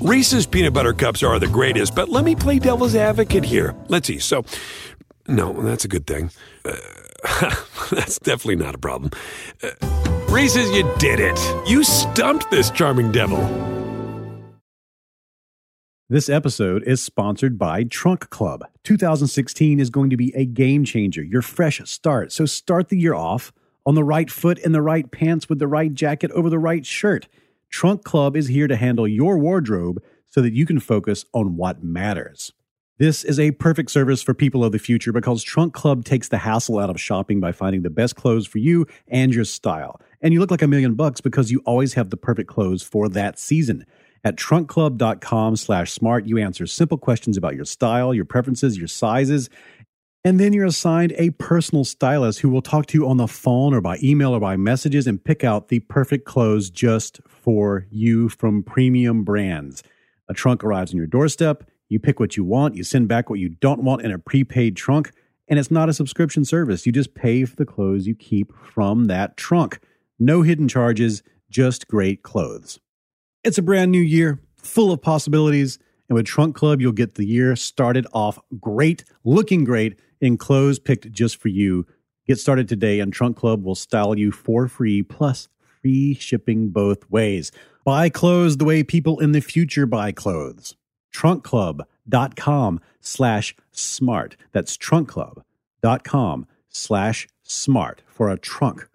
Reese's peanut butter cups are the greatest, but let me play devil's advocate here. Let's see. So, no, that's a good thing. Uh, that's definitely not a problem. Uh, Reese's, you did it. You stumped this charming devil. This episode is sponsored by Trunk Club. 2016 is going to be a game changer, your fresh start. So start the year off on the right foot in the right pants with the right jacket over the right shirt. Trunk Club is here to handle your wardrobe so that you can focus on what matters. This is a perfect service for people of the future because Trunk Club takes the hassle out of shopping by finding the best clothes for you and your style. And you look like a million bucks because you always have the perfect clothes for that season. At trunkclub.com slash smart, you answer simple questions about your style, your preferences, your sizes, and then you're assigned a personal stylist who will talk to you on the phone or by email or by messages and pick out the perfect clothes just for you from premium brands. A trunk arrives on your doorstep. You pick what you want, you send back what you don't want in a prepaid trunk, and it's not a subscription service. You just pay for the clothes you keep from that trunk. No hidden charges, just great clothes. It's a brand new year, full of possibilities. And with Trunk Club, you'll get the year started off great, looking great, in clothes picked just for you. Get started today, and Trunk Club will style you for free, plus free shipping both ways. Buy clothes the way people in the future buy clothes. TrunkClub.com slash smart. That's TrunkClub.com slash smart for a trunk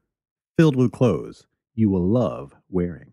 filled with clothes you will love wearing.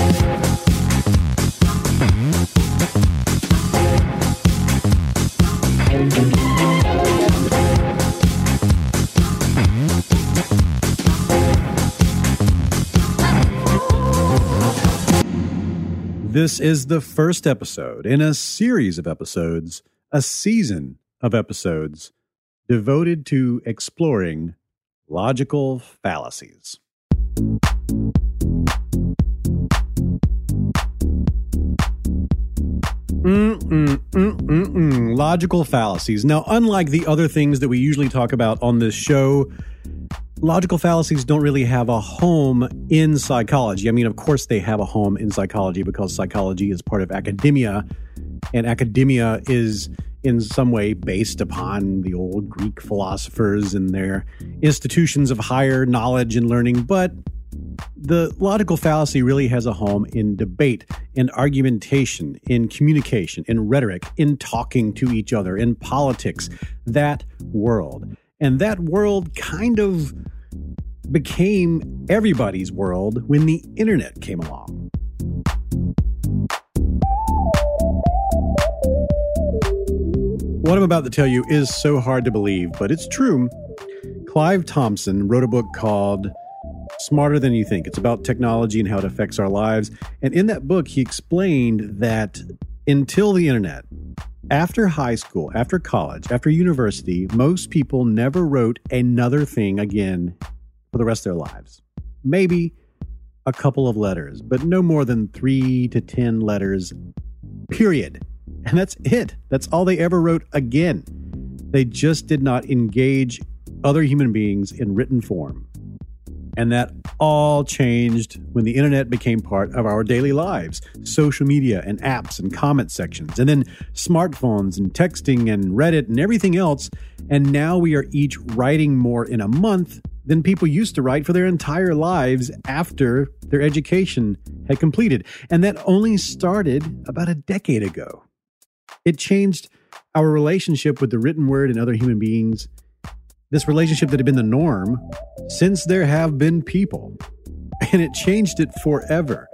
This is the first episode in a series of episodes, a season of episodes devoted to exploring logical fallacies. Mm-mm-mm-mm-mm. Logical fallacies. Now, unlike the other things that we usually talk about on this show, logical fallacies don't really have a home in psychology. I mean, of course, they have a home in psychology because psychology is part of academia, and academia is in some way based upon the old Greek philosophers and their institutions of higher knowledge and learning. But the logical fallacy really has a home in debate, in argumentation, in communication, in rhetoric, in talking to each other, in politics, that world. And that world kind of became everybody's world when the internet came along. What I'm about to tell you is so hard to believe, but it's true. Clive Thompson wrote a book called Smarter Than You Think. It's about technology and how it affects our lives. And in that book, he explained that until the internet, after high school, after college, after university, most people never wrote another thing again for the rest of their lives. Maybe a couple of letters, but no more than three to 10 letters, period. And that's it. That's all they ever wrote again. They just did not engage other human beings in written form. And that all changed when the internet became part of our daily lives social media and apps and comment sections, and then smartphones and texting and Reddit and everything else. And now we are each writing more in a month than people used to write for their entire lives after their education had completed. And that only started about a decade ago. It changed our relationship with the written word and other human beings this relationship that had been the norm since there have been people. And it changed it forever.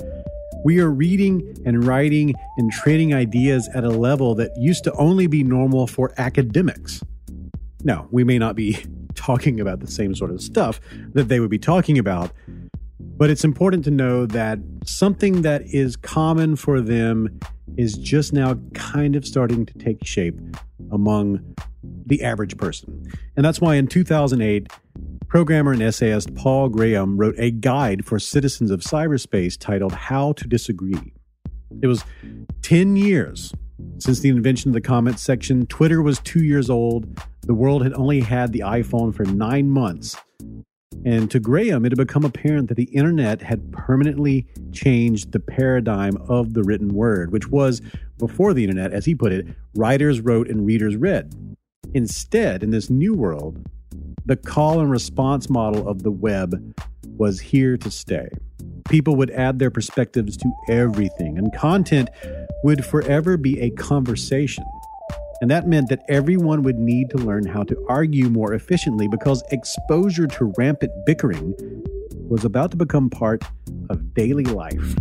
We are reading and writing and trading ideas at a level that used to only be normal for academics. Now, we may not be talking about the same sort of stuff that they would be talking about, But it's important to know that something that is common for them is just now kind of starting to take shape among the average person. And that's why in 2008, programmer and essayist Paul Graham wrote a guide for citizens of cyberspace titled How to Disagree. It was 10 years since the invention of the comments section. Twitter was two years old. The world had only had the iPhone for nine months. And to Graham, it had become apparent that the internet had permanently changed the paradigm of the written word, which was, before the internet, as he put it, writers wrote and readers read. Instead, in this new world, the call and response model of the web was here to stay. People would add their perspectives to everything, and content would forever be a conversation. And that meant that everyone would need to learn how to argue more efficiently because exposure to rampant bickering was about to become part of daily life.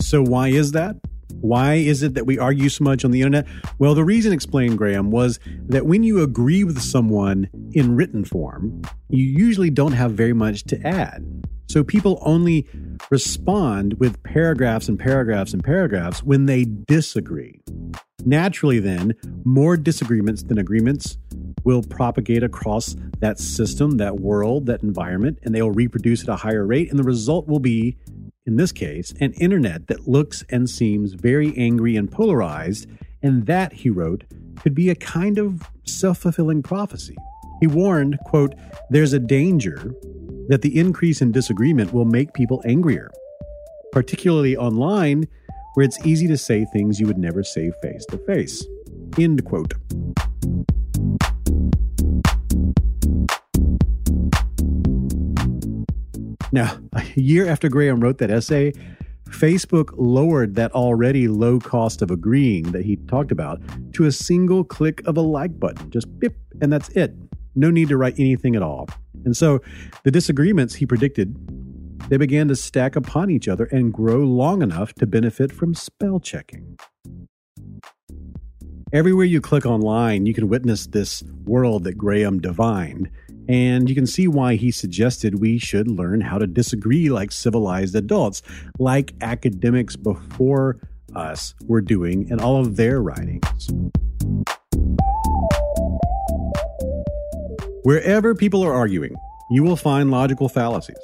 So, why is that? Why is it that we argue so much on the internet? Well, the reason, explained Graham, was that when you agree with someone in written form, you usually don't have very much to add. So people only respond with paragraphs and paragraphs and paragraphs when they disagree. Naturally, then, more disagreements than agreements will propagate across that system, that world, that environment, and they will reproduce at a higher rate. And the result will be, in this case, an internet that looks and seems very angry and polarized. And that, he wrote, could be a kind of self fulfilling prophecy. He warned, quote, there's a danger that the increase in disagreement will make people angrier, particularly online, where it's easy to say things you would never say face to face. End quote. Now, a year after Graham wrote that essay, Facebook lowered that already low cost of agreeing that he talked about to a single click of a like button. Just bip, and that's it. No need to write anything at all. And so the disagreements he predicted, they began to stack upon each other and grow long enough to benefit from spell checking. Everywhere you click online, you can witness this world that Graham divined, and you can see why he suggested we should learn how to disagree like civilized adults, like academics before us were doing in all of their writings. Wherever people are arguing, you will find logical fallacies.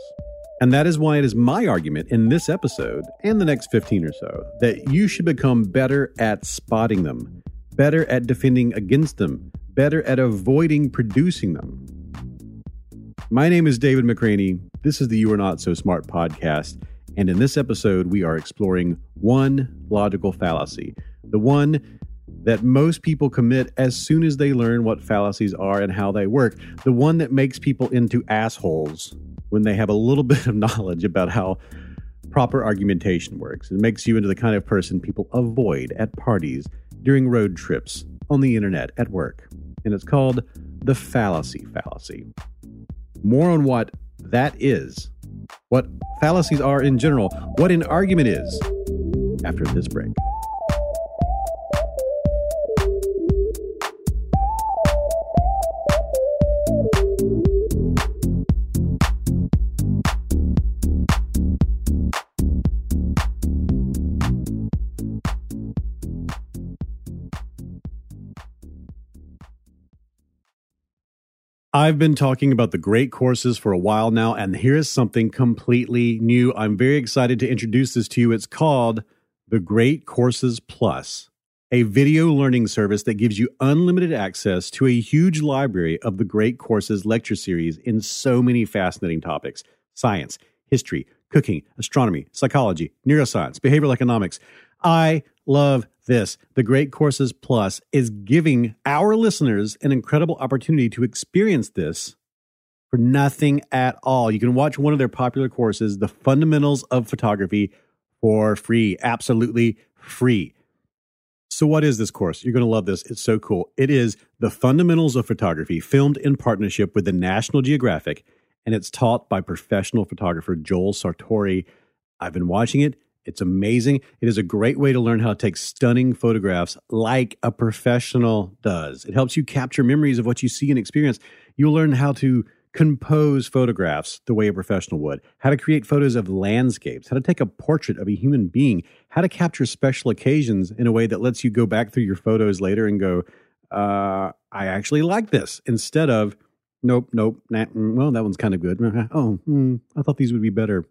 And that is why it is my argument in this episode and the next 15 or so that you should become better at spotting them, better at defending against them, better at avoiding producing them. My name is David McRaney. This is the You Are Not So Smart podcast. And in this episode, we are exploring one logical fallacy, the one that most people commit as soon as they learn what fallacies are and how they work. The one that makes people into assholes when they have a little bit of knowledge about how proper argumentation works. It makes you into the kind of person people avoid at parties, during road trips, on the internet, at work. And it's called the fallacy fallacy. More on what that is, what fallacies are in general, what an argument is, after this break. I've been talking about the great courses for a while now, and here's something completely new. I'm very excited to introduce this to you. It's called the Great Courses Plus, a video learning service that gives you unlimited access to a huge library of the Great Courses lecture series in so many fascinating topics science, history, cooking, astronomy, psychology, neuroscience, behavioral economics. I love this. The Great Courses Plus is giving our listeners an incredible opportunity to experience this for nothing at all. You can watch one of their popular courses, The Fundamentals of Photography, for free, absolutely free. So, what is this course? You're going to love this. It's so cool. It is The Fundamentals of Photography, filmed in partnership with the National Geographic, and it's taught by professional photographer Joel Sartore. I've been watching it It's amazing. It is a great way to learn how to take stunning photographs like a professional does. It helps you capture memories of what you see and experience. You'll learn how to compose photographs the way a professional would, how to create photos of landscapes, how to take a portrait of a human being, how to capture special occasions in a way that lets you go back through your photos later and go, uh, I actually like this, instead of, nope, nope, nah, mm, well, that one's kind of good. Oh, mm, I thought these would be better.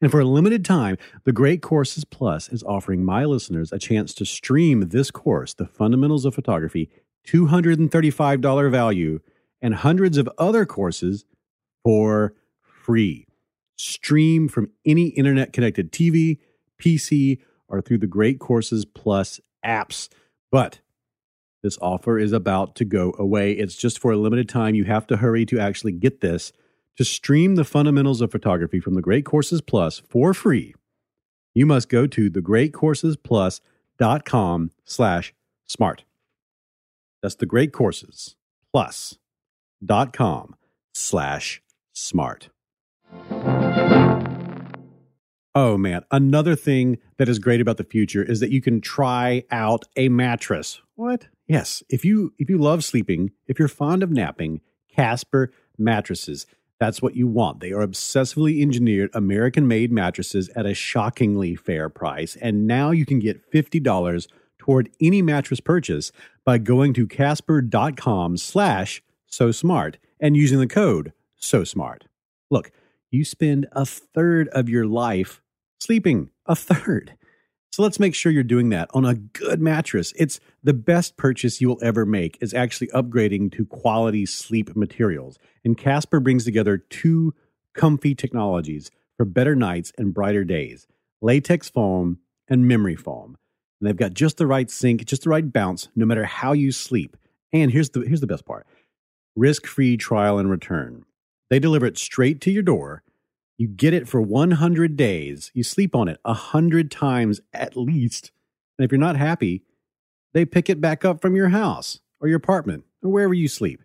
And for a limited time, the Great Courses Plus is offering my listeners a chance to stream this course, The Fundamentals of Photography, $235 value and hundreds of other courses for free. Stream from any internet connected TV, PC, or through the Great Courses Plus apps. But this offer is about to go away. It's just for a limited time. You have to hurry to actually get this. To stream the fundamentals of photography from the Great Courses Plus for free, you must go to thegreatcoursesplus.com slash smart. That's the Great Courses Plus dot com slash smart. Oh man, another thing that is great about the future is that you can try out a mattress. What? Yes, if you if you love sleeping, if you're fond of napping, Casper mattresses. That's what you want. They are obsessively engineered American-made mattresses at a shockingly fair price, and now you can get $50 toward any mattress purchase by going to casper.com slash so smart and using the code so smart. Look, you spend a third of your life sleeping, a third. So let's make sure you're doing that on a good mattress. It's the best purchase you will ever make is actually upgrading to quality sleep materials. And Casper brings together two comfy technologies for better nights and brighter days. Latex foam and memory foam. And they've got just the right sink, just the right bounce no matter how you sleep. And here's the here's the best part risk free trial and return. They deliver it straight to your door. You get it for 100 days. You sleep on it 100 times at least. And if you're not happy, they pick it back up from your house or your apartment or wherever you sleep.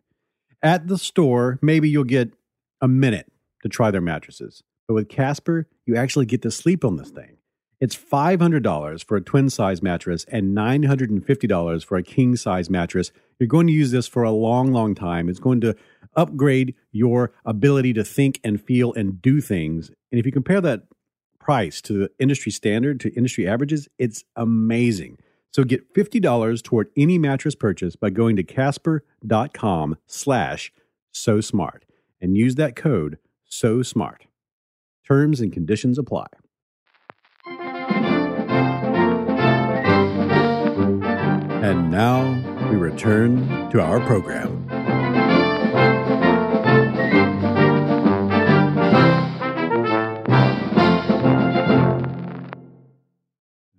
At the store, maybe you'll get a minute to try their mattresses. But with Casper, you actually get to sleep on this thing. It's $500 for a twin size mattress and $950 for a king size mattress. You're going to use this for a long, long time. It's going to upgrade your ability to think and feel and do things. And if you compare that price to the industry standard, to industry averages, it's amazing. So get $50 toward any mattress purchase by going to casper.com slash so smart and use that code so smart. Terms and conditions apply. And now we return to our program.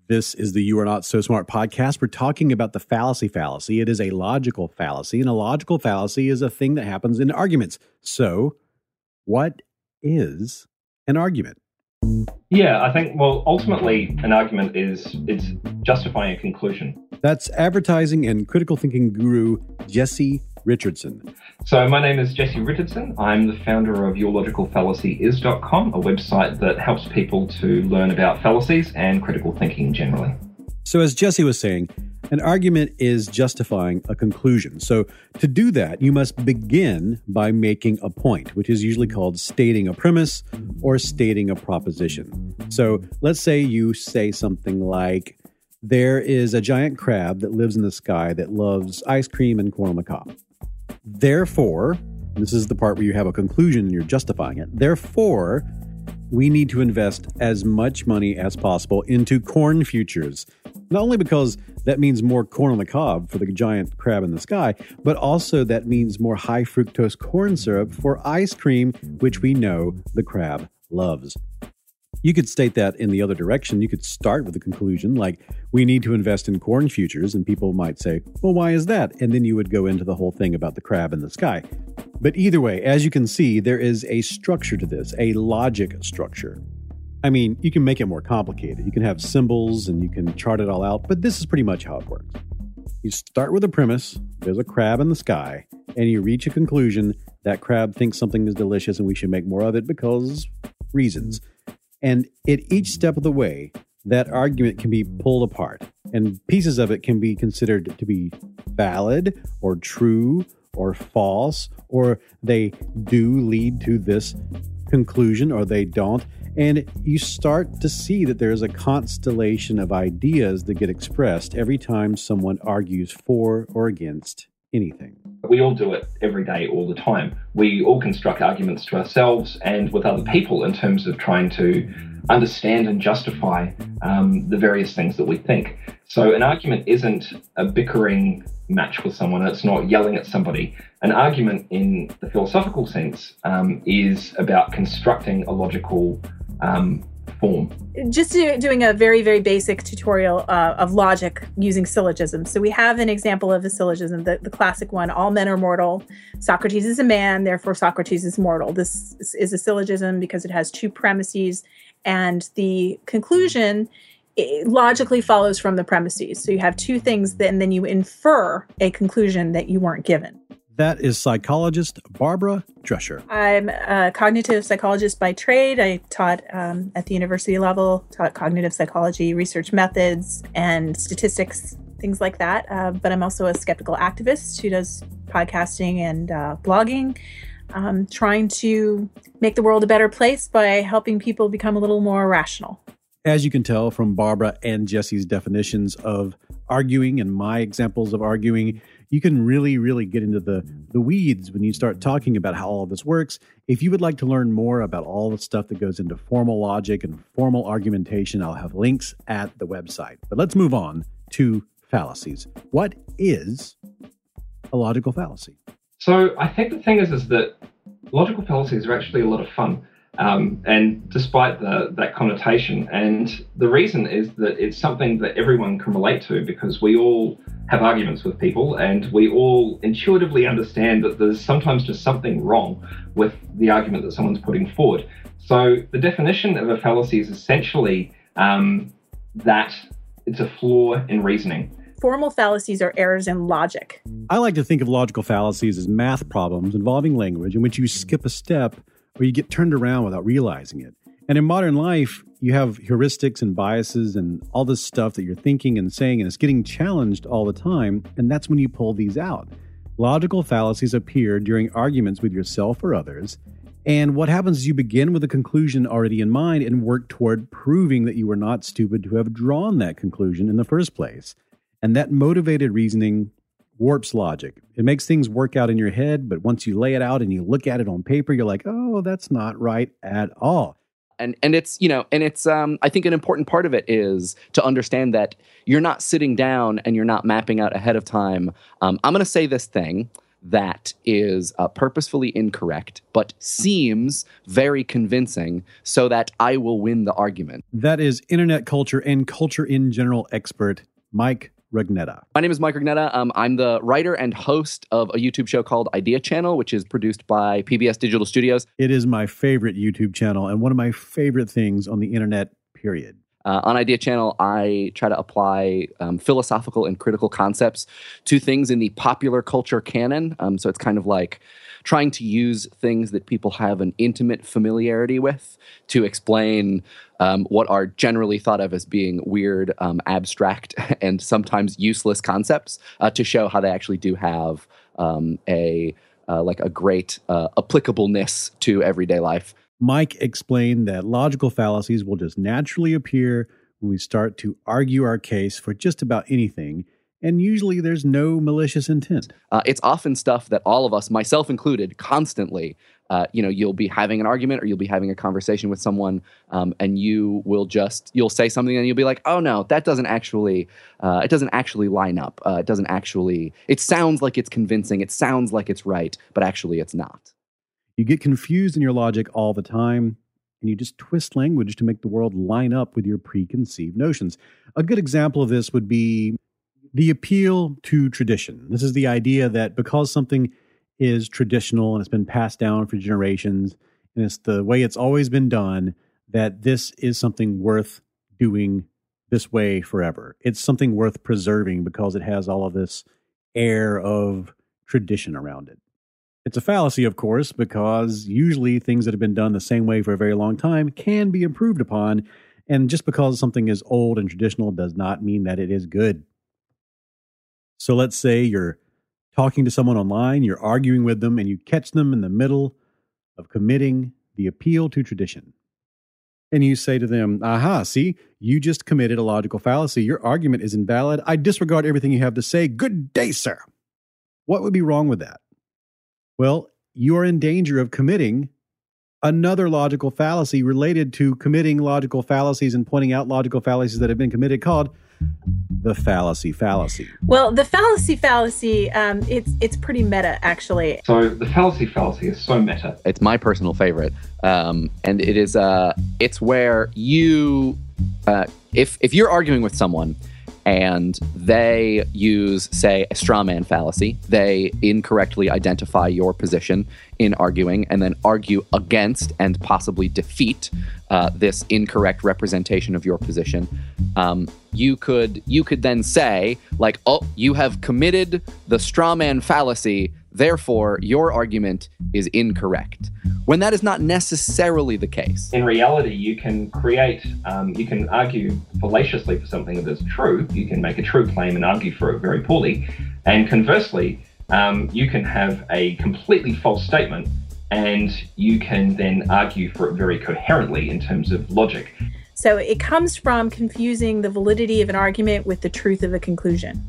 This is the You Are Not So Smart podcast. We're talking about the fallacy fallacy. It is a logical fallacy, and a logical fallacy is a thing that happens in arguments. So, what is an argument? Yeah, I think well, ultimately, an argument is it's justifying a conclusion. That's advertising and critical thinking guru Jesse Richardson. So, my name is Jesse Richardson. I'm the founder of YourLogicalFallacyIs.com, a website that helps people to learn about fallacies and critical thinking generally. So, as Jesse was saying, an argument is justifying a conclusion. So, to do that, you must begin by making a point, which is usually called stating a premise or stating a proposition. So, let's say you say something like, There is a giant crab that lives in the sky that loves ice cream and corn on the cob. Therefore, this is the part where you have a conclusion and you're justifying it. Therefore, we need to invest as much money as possible into corn futures. Not only because that means more corn on the cob for the giant crab in the sky, but also that means more high fructose corn syrup for ice cream, which we know the crab loves. You could state that in the other direction. You could start with a conclusion like, we need to invest in corn futures, and people might say, well, why is that? And then you would go into the whole thing about the crab in the sky. But either way, as you can see, there is a structure to this, a logic structure. I mean, you can make it more complicated. You can have symbols and you can chart it all out, but this is pretty much how it works. You start with a premise there's a crab in the sky, and you reach a conclusion that crab thinks something is delicious and we should make more of it because reasons. And at each step of the way, that argument can be pulled apart, and pieces of it can be considered to be valid or true or false, or they do lead to this conclusion or they don't. And you start to see that there's a constellation of ideas that get expressed every time someone argues for or against anything. We all do it every day, all the time. We all construct arguments to ourselves and with other people in terms of trying to understand and justify um, the various things that we think. So, an argument isn't a bickering match with someone, it's not yelling at somebody. An argument, in the philosophical sense, um, is about constructing a logical um, form. Just do, doing a very, very basic tutorial uh, of logic using syllogisms. So we have an example of a syllogism, the, the classic one all men are mortal. Socrates is a man, therefore Socrates is mortal. This is a syllogism because it has two premises, and the conclusion logically follows from the premises. So you have two things, and then you infer a conclusion that you weren't given. That is psychologist Barbara Drescher. I'm a cognitive psychologist by trade. I taught um, at the university level, taught cognitive psychology, research methods, and statistics, things like that. Uh, but I'm also a skeptical activist who does podcasting and uh, blogging, um, trying to make the world a better place by helping people become a little more rational. As you can tell from Barbara and Jesse's definitions of arguing and my examples of arguing, you can really, really get into the, the weeds when you start talking about how all this works. If you would like to learn more about all the stuff that goes into formal logic and formal argumentation, I'll have links at the website. But let's move on to fallacies. What is a logical fallacy? So I think the thing is, is that logical fallacies are actually a lot of fun. Um, and despite the, that connotation, and the reason is that it's something that everyone can relate to because we all have arguments with people and we all intuitively understand that there's sometimes just something wrong with the argument that someone's putting forward. So the definition of a fallacy is essentially um, that it's a flaw in reasoning. Formal fallacies are errors in logic. I like to think of logical fallacies as math problems involving language in which you skip a step or you get turned around without realizing it. And in modern life, you have heuristics and biases and all this stuff that you're thinking and saying, and it's getting challenged all the time. And that's when you pull these out. Logical fallacies appear during arguments with yourself or others. And what happens is you begin with a conclusion already in mind and work toward proving that you were not stupid to have drawn that conclusion in the first place. And that motivated reasoning warps logic. It makes things work out in your head, but once you lay it out and you look at it on paper, you're like, oh, that's not right at all. And and it's you know and it's um, I think an important part of it is to understand that you're not sitting down and you're not mapping out ahead of time. Um, I'm going to say this thing that is uh, purposefully incorrect, but seems very convincing, so that I will win the argument. That is internet culture and culture in general expert Mike Rugnetta. My name is Mike Rugnetta. Um, I'm the writer and host of a YouTube show called Idea Channel, which is produced by PBS Digital Studios. It is my favorite YouTube channel and one of my favorite things on the internet, period. Uh, on Idea Channel, I try to apply um, philosophical and critical concepts to things in the popular culture canon. Um, so it's kind of like trying to use things that people have an intimate familiarity with to explain um, what are generally thought of as being weird, um, abstract, and sometimes useless concepts uh, to show how they actually do have um, a uh, like a great uh, applicableness to everyday life. Mike explained that logical fallacies will just naturally appear when we start to argue our case for just about anything and usually there's no malicious intent. Uh, it's often stuff that all of us, myself included, constantly. Uh, you know, you'll be having an argument or you'll be having a conversation with someone, um, and you will just you'll say something and you'll be like, "Oh no, that doesn't actually, uh, it doesn't actually line up. Uh, it doesn't actually. It sounds like it's convincing. It sounds like it's right, but actually, it's not." You get confused in your logic all the time and you just twist language to make the world line up with your preconceived notions. A good example of this would be the appeal to tradition. This is the idea that because something is traditional and it's been passed down for generations and it's the way it's always been done, that this is something worth doing this way forever. It's something worth preserving because it has all of this air of tradition around it. It's a fallacy, of course, because usually things that have been done the same way for a very long time can be improved upon And just because something is old and traditional does not mean that it is good. So let's say you're talking to someone online, you're arguing with them, and you catch them in the middle of committing the appeal to tradition. And you say to them, Aha, see, you just committed a logical fallacy. Your argument is invalid. I disregard everything you have to say. Good day, sir. What would be wrong with that? Well, you are in danger of committing another logical fallacy related to committing logical fallacies and pointing out logical fallacies that have been committed called the fallacy fallacy. Well, the fallacy fallacy, um, it's it's pretty meta actually. So the fallacy fallacy is so meta. It's my personal favorite, um, and it is uh, it's where you, uh, if if you're arguing with someone and they use, say, a straw man fallacy. They incorrectly identify your position in arguing and then argue against and possibly defeat uh, this incorrect representation of your position. Um, you could you could then say like, oh, you have committed the straw man fallacy. Therefore, your argument is incorrect. When that is not necessarily the case. In reality, you can create, um, you can argue fallaciously for something that is true. You can make a true claim and argue for it very poorly. And conversely, um, you can have a completely false statement and you can then argue for it very coherently in terms of logic. So it comes from confusing the validity of an argument with the truth of a conclusion.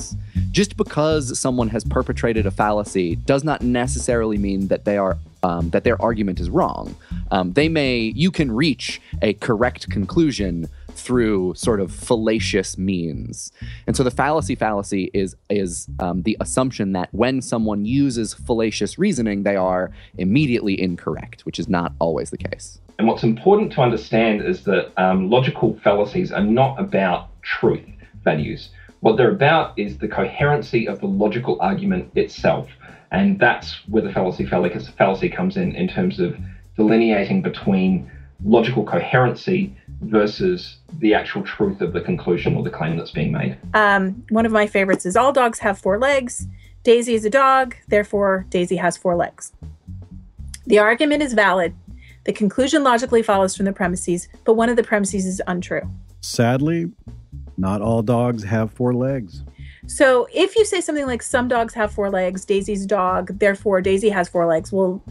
Just because someone has perpetrated a fallacy does not necessarily mean that they are um, that their argument is wrong. Um, they may you can reach a correct conclusion through sort of fallacious means. And so the fallacy fallacy is is um, the assumption that when someone uses fallacious reasoning, they are immediately incorrect, which is not always the case. And what's important to understand is that um, logical fallacies are not about truth values. What they're about is the coherency of the logical argument itself. And that's where the fallacy fallacy comes in, in terms of delineating between logical coherency versus the actual truth of the conclusion or the claim that's being made. Um, one of my favorites is all dogs have four legs. Daisy is a dog, therefore, Daisy has four legs. The argument is valid. The conclusion logically follows from the premises, but one of the premises is untrue. Sadly, not all dogs have four legs. So if you say something like some dogs have four legs, Daisy's dog, therefore Daisy has four legs, well,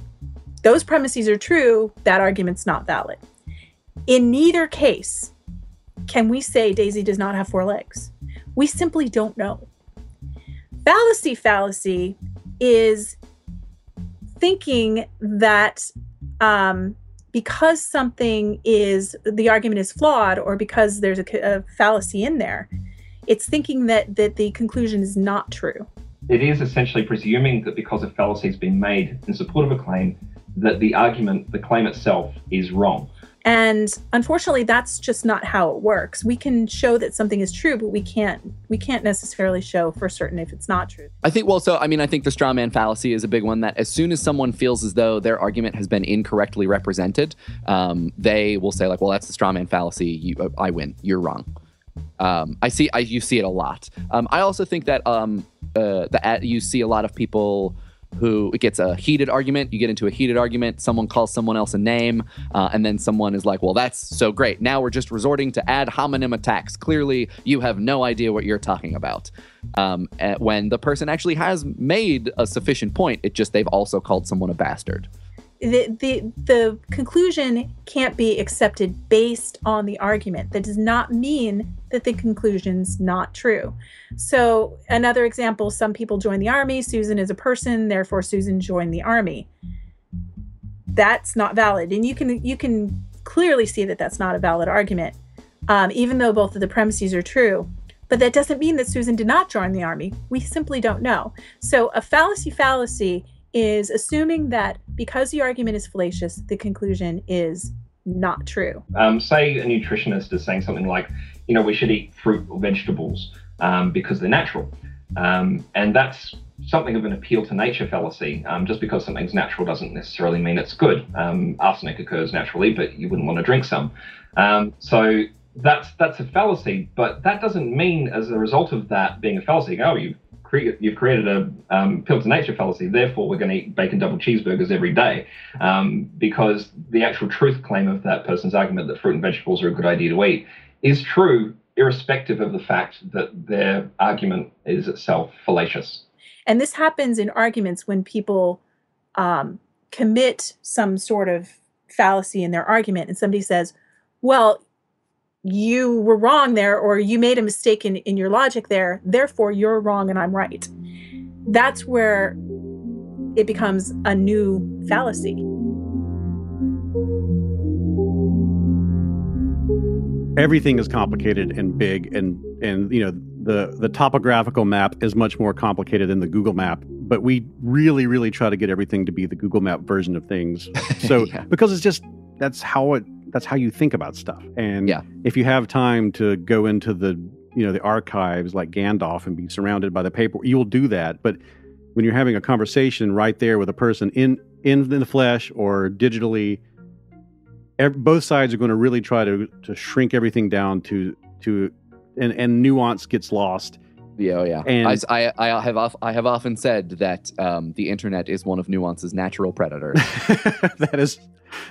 those premises are true, that argument's not valid. In neither case can we say Daisy does not have four legs. We simply don't know. Fallacy fallacy is thinking that um, because something is the argument is flawed or because there's a, a fallacy in there, it's thinking that that the conclusion is not true. It is essentially presuming that because a fallacy has been made in support of a claim, that the argument, the claim itself, is wrong. And unfortunately, that's just not how it works. We can show that something is true, but we can't we can't necessarily show for certain if it's not true. I think well, so I mean, I think the straw man fallacy is a big one. That as soon as someone feels as though their argument has been incorrectly represented, um, they will say like, "Well, that's the straw man fallacy. You, I win. You're wrong." Um, I see. I you see it a lot. Um, I also think that um, uh, the you see a lot of people who it gets a heated argument. You get into a heated argument. Someone calls someone else a name, uh, and then someone is like, "Well, that's so great. Now we're just resorting to ad hominem attacks. Clearly, you have no idea what you're talking about." Um, eh, when the person actually has made a sufficient point, it just they've also called someone a bastard the, the the conclusion can't be accepted based on the argument. That does not mean that the conclusion's not true. So another example: some people join the army. Susan is a person, therefore Susan joined the army. That's not valid, and you can you can clearly see that that's not a valid argument, um, even though both of the premises are true. But that doesn't mean that Susan did not join the army. We simply don't know. So a fallacy fallacy is assuming that because the argument is fallacious, the conclusion is not true. Um, say a nutritionist is saying something like, you know, we should eat fruit or vegetables um, because they're natural. Um, and that's something of an appeal to nature fallacy. Um, just because something's natural doesn't necessarily mean it's good. Um, arsenic occurs naturally, but you wouldn't want to drink some. Um, so that's that's a fallacy, but that doesn't mean as a result of that being a fallacy, oh, you cre- you've created a um, pill to nature fallacy. Therefore, we're going to eat bacon double cheeseburgers every day, um, because the actual truth claim of that person's argument that fruit and vegetables are a good idea to eat is true, irrespective of the fact that their argument is itself fallacious. And this happens in arguments when people um, commit some sort of fallacy in their argument, and somebody says, "Well." You were wrong there, or you made a mistake in, in your logic there, therefore you're wrong and I'm right. That's where it becomes a new fallacy. everything is complicated and big and and you know the the topographical map is much more complicated than the Google map but we really really try to get everything to be the Google map version of things so Yeah. because it's just that's how it that's how you think about stuff and Yeah. if you have time to go into the you know the archives like Gandalf and be surrounded by the paper you'll do that but when you're having a conversation right there with a person in in the flesh or digitally ev- both sides are going to really try to to shrink everything down to to and and nuance gets lost Yeah, oh, yeah. And- I, I- I have of, I have often said that um, the internet is one of nuance's natural predators. that is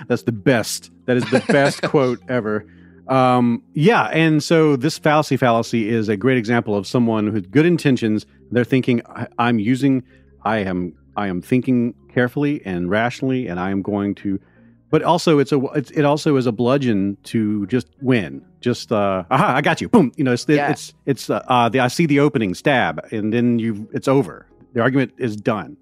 that's the best that is the best quote ever. Um yeah and so this fallacy fallacy is a great example of someone with good intentions they're thinking i'm using i am i am thinking carefully and rationally and i am going to but also it's a it's, it also is a bludgeon to just win just uh aha i got you boom you know it's Yeah. it's it's uh, uh the i see the opening stab and then you it's over. The argument is done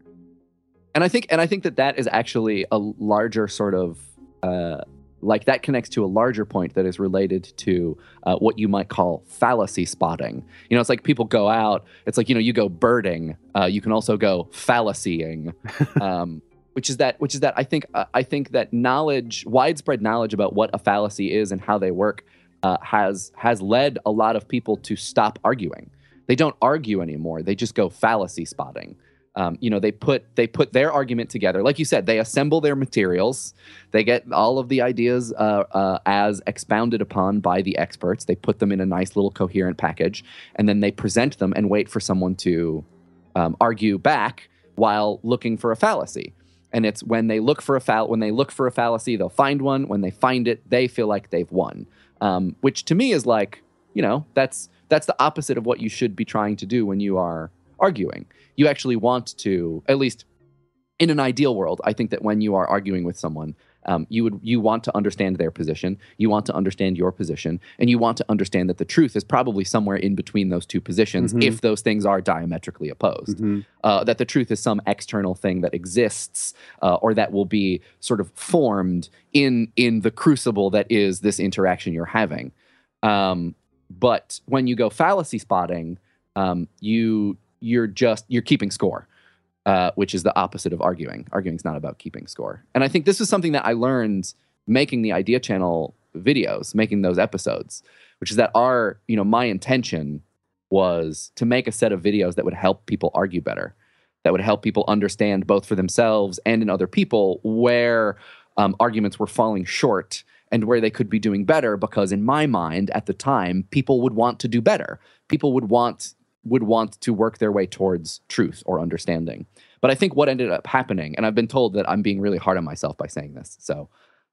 and I think and I think that that is actually a larger sort of uh, like that connects to a larger point that is related to uh, what you might call fallacy spotting. You know, it's like people go out. It's like you know, you go birding. Uh, you can also go fallacying, um, which is that which is that I think uh, I think that knowledge, widespread knowledge about what a fallacy is and how they work, uh, has has led a lot of people to stop arguing. They don't argue anymore. They just go fallacy spotting um, you know they put they put their argument together. Like you said they assemble their materials. They get all of the ideas uh, uh, as expounded upon by the experts. They put them in a nice little coherent package and then they present them and wait for someone to um, argue back while looking for a fallacy. And it's when they look for a fall when they look for a fallacy they'll find one. When they find it they feel like they've won um, which to me is like you know that's that's the opposite of what you should be trying to do when you are arguing you actually want to at least in an ideal world i think that when you are arguing with someone um, you would you want to understand their position you want to understand your position and you want to understand that the truth is probably somewhere in between those two positions Mhm. if those things are diametrically opposed Mhm. uh, that the truth is some external thing that exists uh, or that will be sort of formed in in the crucible that is this interaction you're having um, but when you go fallacy spotting um, you you're just you're keeping score uh, which is the opposite of arguing. Arguing is not about keeping score. And i think this is something that i learned making the idea channel videos making those episodes which is that our you know my intention was to make a set of videos that would help people argue better that would help people understand both for themselves and in other people where um, arguments were falling short and where they could be doing better because in my mind at the time people would want to do better. People would want would want to work their way towards truth or understanding. But i think what ended up happening and i've been told that i'm being really hard on myself by saying this so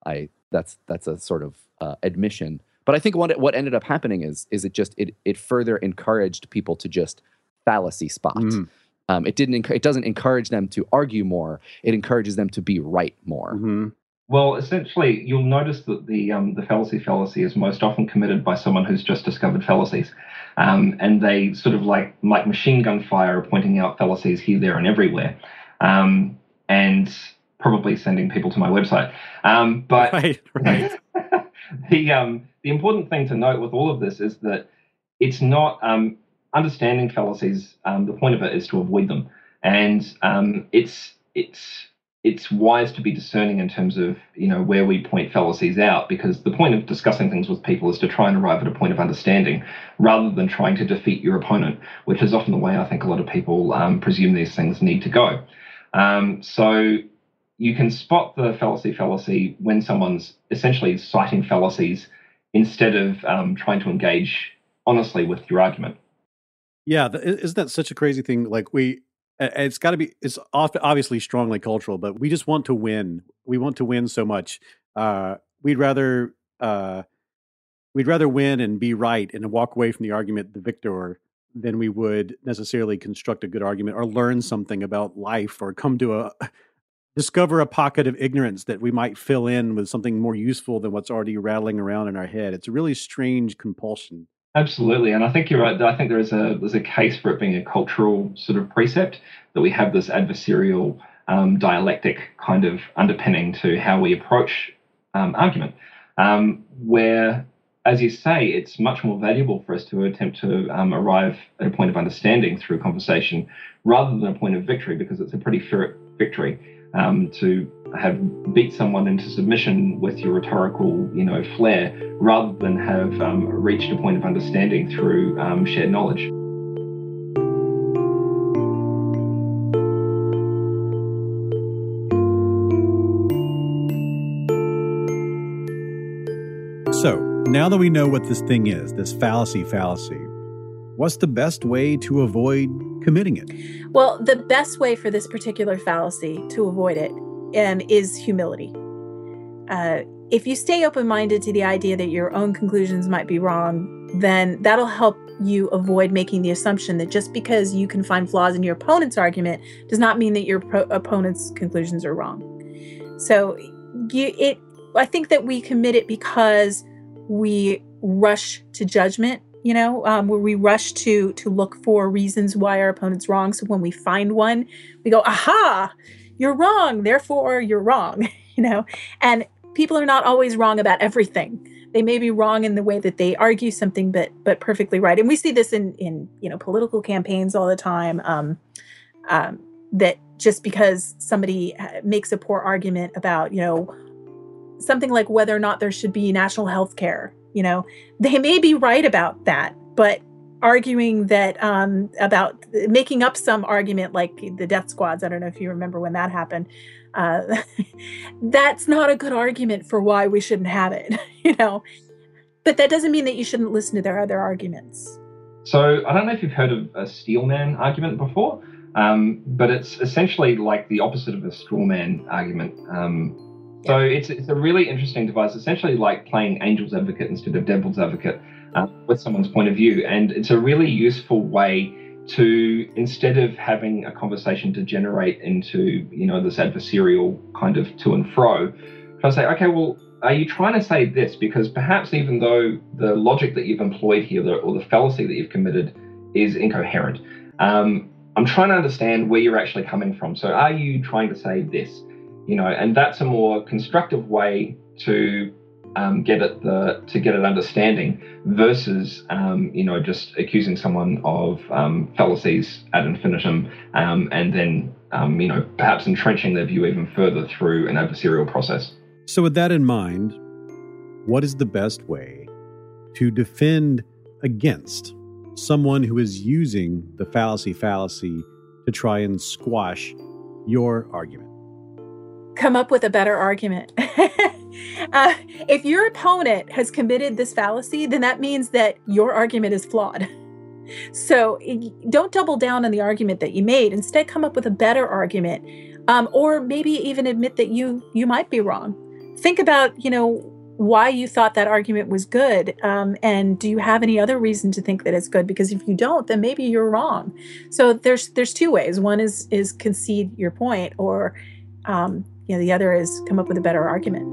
i that's that's a sort of uh, admission. But i think what what ended up happening is is it just it it further encouraged people to just fallacy spot. Mhm. um, it didn't enc- it doesn't encourage them to argue more. It encourages them to be right more. Mhm. Well, essentially, you'll notice that the um, the fallacy fallacy is most often committed by someone who's just discovered fallacies, um, and they sort of like like machine gun fire are pointing out fallacies here, there, and everywhere, um, and probably sending people to my website. Um, but right right the um, the important thing to note with all of this is that it's not um, understanding fallacies. Um, the point of it is to avoid them, and um, it's it's it's wise to be discerning in terms of you know where we point fallacies out because the point of discussing things with people is to try and arrive at a point of understanding rather than trying to defeat your opponent, which is often the way I think a lot of people um, presume these things need to go. Um, so you can spot the fallacy fallacy when someone's essentially citing fallacies instead of um, trying to engage honestly with your argument. Yeah, isn't that such a crazy thing? Like we, it's got to be. It's obviously strongly cultural, but we just want to win. We want to win so much. Uh, we'd rather uh, we'd rather win and be right and walk away from the argument the victor than we would necessarily construct a good argument or learn something about life or come to a discover a pocket of ignorance that we might fill in with something more useful than what's already rattling around in our head. It's a really strange compulsion. Absolutely, and I think you're right. I think there is a there's a case for it being a cultural sort of precept that we have this adversarial um, dialectic kind of underpinning to how we approach um, argument, um, where, as you say, it's much more valuable for us to attempt to um, arrive at a point of understanding through conversation rather than a point of victory, because it's a pretty fair victory um, to have beat someone into submission with your rhetorical, you know, flair, rather than have um, reached a point of understanding through um, shared knowledge. So, now that we know what this thing is, this fallacy fallacy, what's the best way to avoid committing it? Well, the best way for this particular fallacy to avoid it um, is humility. Uh, if you stay open minded to the idea that your own conclusions might be wrong, then that'll help you avoid making the assumption that just because you can find flaws in your opponent's argument does not mean that your pro- opponent's conclusions are wrong. So, you, it, I think that we commit it because we rush to judgment you know um, where we rush to to look for reasons why our opponent's wrong. So when we find one we go aha! You're wrong therefore you're wrong you know? And people are not always wrong about everything. They may be wrong in the way that they argue something but but perfectly right. And we see this in in you know political campaigns all the time um, um, that just because somebody uh, makes a poor argument about you know something like whether or not there should be national health care you know they may be right about that but arguing that um, about making up some argument like the death squads i don't know if you remember when that happened uh, that's not a good argument for why we shouldn't have it you know? But that doesn't mean that you shouldn't listen to their other arguments. So i don't know if you've heard of a steel man argument before um, but it's essentially like the opposite of a straw man argument um, so it's, it's a really interesting device, essentially like playing angel's advocate instead of devil's advocate uh, with someone's point of view. And it's a really useful way to, instead of having a conversation degenerate into, you know, this adversarial kind of to and fro, try to say, okay, well, are you trying to say this? Because perhaps even though the logic that you've employed here or the fallacy that you've committed is incoherent, um, I'm trying to understand where you're actually coming from. So are you trying to say this? You know, and that's a more constructive way to um, get at the to get at understanding versus um, you know just accusing someone of um, fallacies ad infinitum um, and then um, you know perhaps entrenching their view even further through an adversarial process. So, with that in mind, what is the best way to defend against someone who is using the fallacy fallacy to try and squash your argument? Come up with a better argument. uh, if your opponent has committed this fallacy, then that means that your argument is flawed. So don't double down on the argument that you made. Instead, come up with a better argument, um, or maybe even admit that you you might be wrong. Think about you know why you thought that argument was good, um, and do you have any other reason to think that it's good? Because if you don't, then maybe you're wrong. So there's there's two ways. One is is concede your point, or um, you know, the other is come up with a better argument.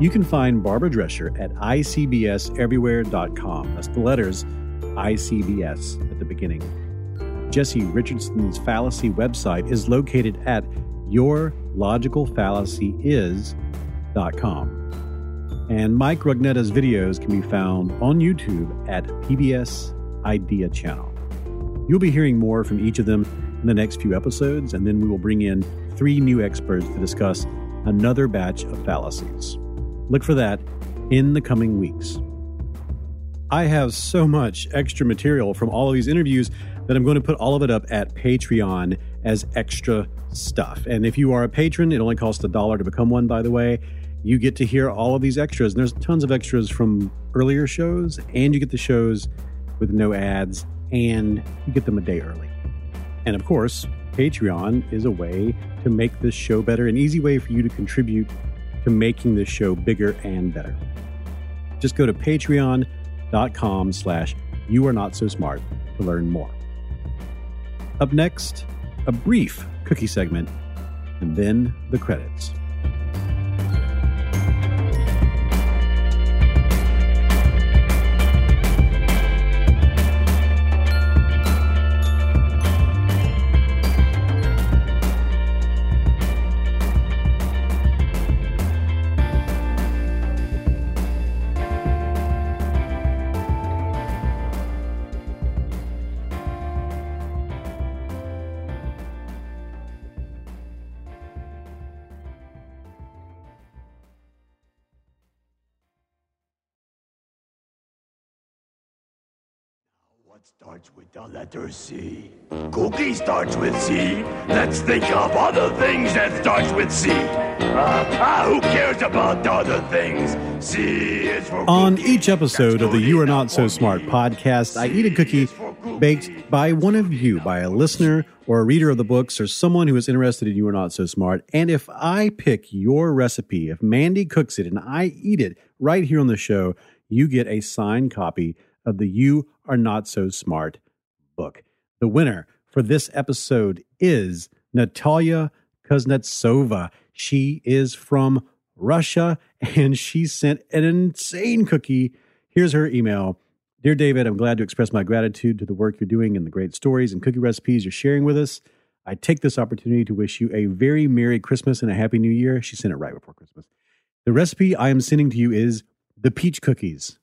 You can find Barbara Drescher at icbseverywhere.com. That's the letters ICBS at the beginning. Jesse Richardson's Fallacy website is located at yourlogicalfallacyis.com. And Mike Rugnetta's videos can be found on YouTube at PBS Idea Channel. You'll be hearing more from each of them in the next few episodes, and then we will bring in three new experts to discuss another batch of fallacies. Look for that in the coming weeks. I have so much extra material from all of these interviews that I'm going to put all of it up at Patreon as extra stuff. And if you are a patron, it only costs a dollar to become one, by the way. You get to hear all of these extras. And there's tons of extras from earlier shows, and you get the shows with no ads, and you get them a day early. And of course, Patreon is a way to make this show better, an easy way for you to contribute to making this show bigger and better. Just go to patreon.com slash you are not so smart to learn more. Up next, a brief cookie segment, and then the credits. What starts with the letter C? Cookie starts with C. Let's think of other things that starts with C. Ah, ah, who cares about other things? C is for On cookie. each episode of the You Are Not So Smart me. podcast, I eat a cookie. baked by one of you, by a listener or a reader of the books or someone who is interested in You Are Not So Smart. And if I pick your recipe, if Mandy cooks it and I eat it right here on the show, you get a signed copy of the You Are Not So Smart book. The winner for this episode is Natalia Kuznetsova. She is from Russia and she sent an insane cookie. Here's her email. Dear David, I'm glad to express my gratitude to the work you're doing and the great stories and cookie recipes you're sharing with us. I take this opportunity to wish you a very Merry Christmas and a Happy New Year. She sent it right before Christmas. The recipe I am sending to you is the peach cookies.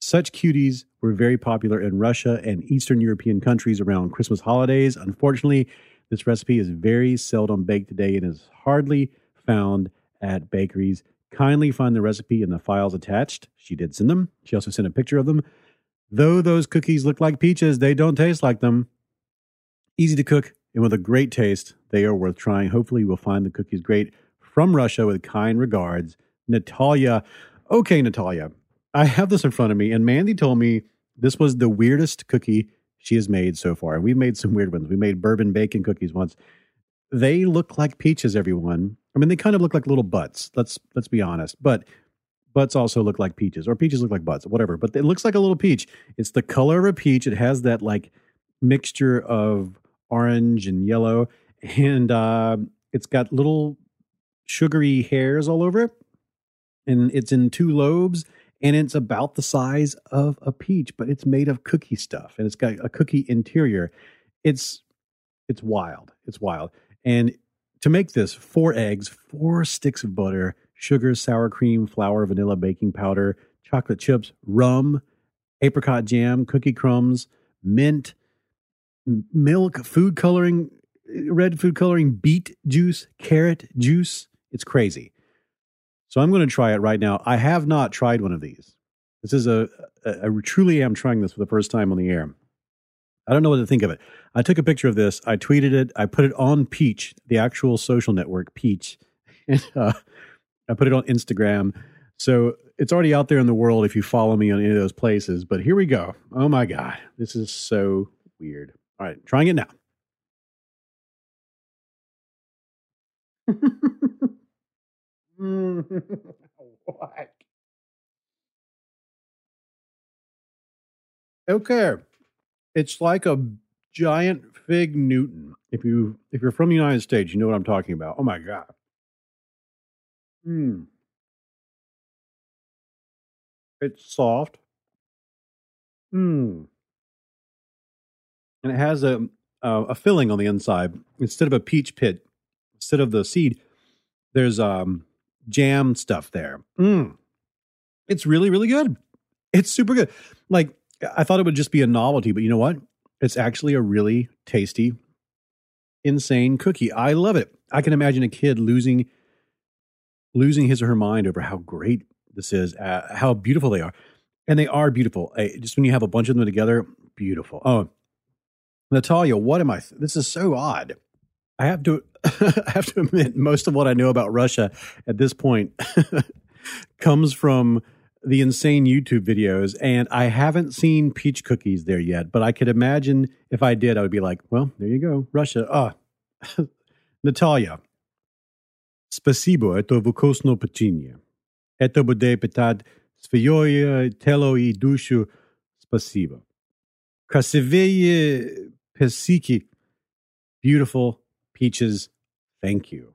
Such cuties were very popular in Russia and Eastern European countries around Christmas holidays. Unfortunately, this recipe is very seldom baked today and is hardly found at bakeries. Kindly find the recipe in the files attached. She did send them. She also sent a picture of them. Though those cookies look like peaches, they don't taste like them. Easy to cook and with a great taste, they are worth trying. Hopefully, you will find the cookies great. From Russia, with kind regards, Natalia. Okay, Natalia, I have this in front of me, and Mandy told me this was the weirdest cookie she has made so far. And we've made some weird ones. We made bourbon bacon cookies once. They look like peaches, everyone. I mean, they kind of look like little butts. Let's let's be honest. But butts also look like peaches, or peaches look like butts, whatever. But it looks like a little peach. It's the color of a peach. It has that like mixture of orange and yellow, and uh, it's got little sugary hairs all over it. And it's in two lobes, and it's about the size of a peach, but it's made of cookie stuff, and it's got a cookie interior. It's it's wild. It's wild. And to make this, four eggs, four sticks of butter, sugar, sour cream, flour, vanilla, baking powder, chocolate chips, rum, apricot jam, cookie crumbs, mint, milk, food coloring, eh, red food coloring, beet juice, carrot juice. It's crazy. So I'm going to try it right now. I have not tried one of these. This is a, a, I truly am trying this for the first time on the air. I don't know what to think of it. I took a picture of this. I tweeted it. I put it on Peach, the actual social network, Peach. And uh, I put it on Instagram. So it's already out there in the world if you follow me on any of those places. But here we go. Oh my God. This is so weird. All right, trying it now. what? Okay. It's like a giant fig Newton. If you if you're from the United States, you know what I'm talking about. Oh my god. Hmm. It's soft. Hmm. And it has a uh, a filling on the inside instead of a peach pit. Instead of the seed, there's um jam stuff there. Mm. It's really really good. It's super good. Like I thought it would just be a novelty, but you know what? It's actually a really tasty, insane cookie. I love it. I can imagine a kid losing losing his or her mind over how great this is, uh, how beautiful they are, and they are beautiful. Uh, just when you have a bunch of them together, beautiful. Oh, Natalia, what am I? This is so odd. I have to I have to admit most of what I know about Russia at this point comes from the insane YouTube videos and I haven't seen peach cookies there yet, but I could imagine if I did I would be like, well, there you go, Russia. Ah. Natalia. Спасибо, это вкусно печенье. Это будет питать свое тело и душу. Спасибо. Красивые Pesiki. Beautiful peaches. Thank you.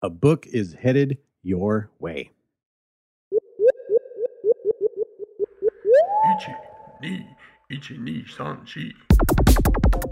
A book is headed your way.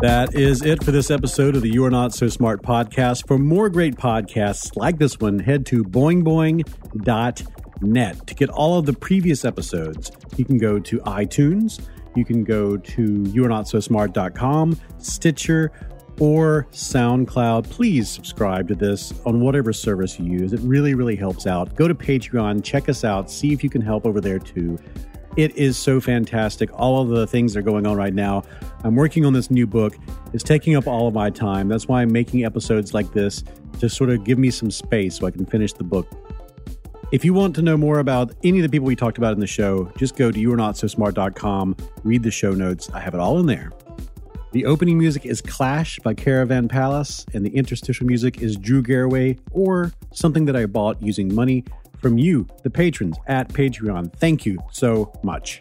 That is it for this episode of the You Are Not So Smart podcast. For more great podcasts like this one, head to boingboing.net. To get all of the previous episodes, you can go to iTunes, you can go to youarenotsosmart.com, Stitcher, or SoundCloud. Please subscribe to this on whatever service you use. It really, really helps out. Go to Patreon, check us out, see if you can help over there too. It is so fantastic. All of the things that are going on right now. I'm working on this new book. It's taking up all of my time. That's why I'm making episodes like this to sort of give me some space so I can finish the book. If you want to know more about any of the people we talked about in the show, just go to youarenotsosmart.com, read the show notes. I have it all in there. The opening music is Clash by Caravan Palace, and the interstitial music is Drew Garraway, or something that I bought using money from you, the patrons at Patreon. Thank you so much.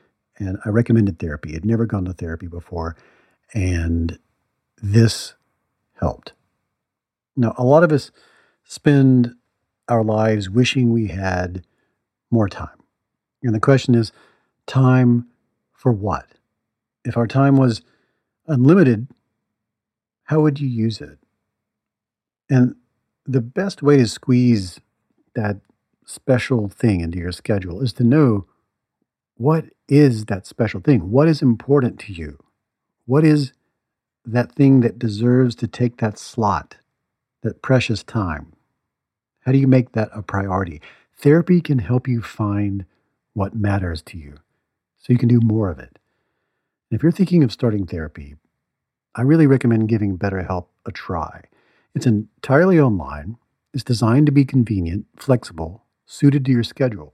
And I recommended therapy. I'd never gone to therapy before. And this helped. Now, a lot of us spend our lives wishing we had more time. And the question is time for what? If our time was unlimited, how would you use it? And the best way to squeeze that special thing into your schedule is to know what is that special thing? What is important to you? What is that thing that deserves to take that slot, that precious time? How do you make that a priority? Therapy can help you find what matters to you so you can do more of it. And if you're thinking of starting therapy, I really recommend giving BetterHelp a try. It's entirely online, it's designed to be convenient, flexible, suited to your schedule.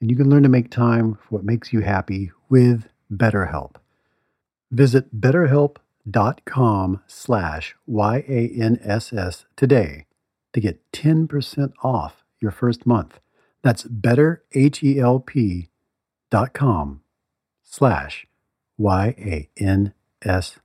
And you can learn to make time for what makes you happy with BetterHelp. Visit betterhelp.com slash Y-A-N-S-S today to get 10% off your first month. That's betterhelp.com slash Y-A-N-S-S.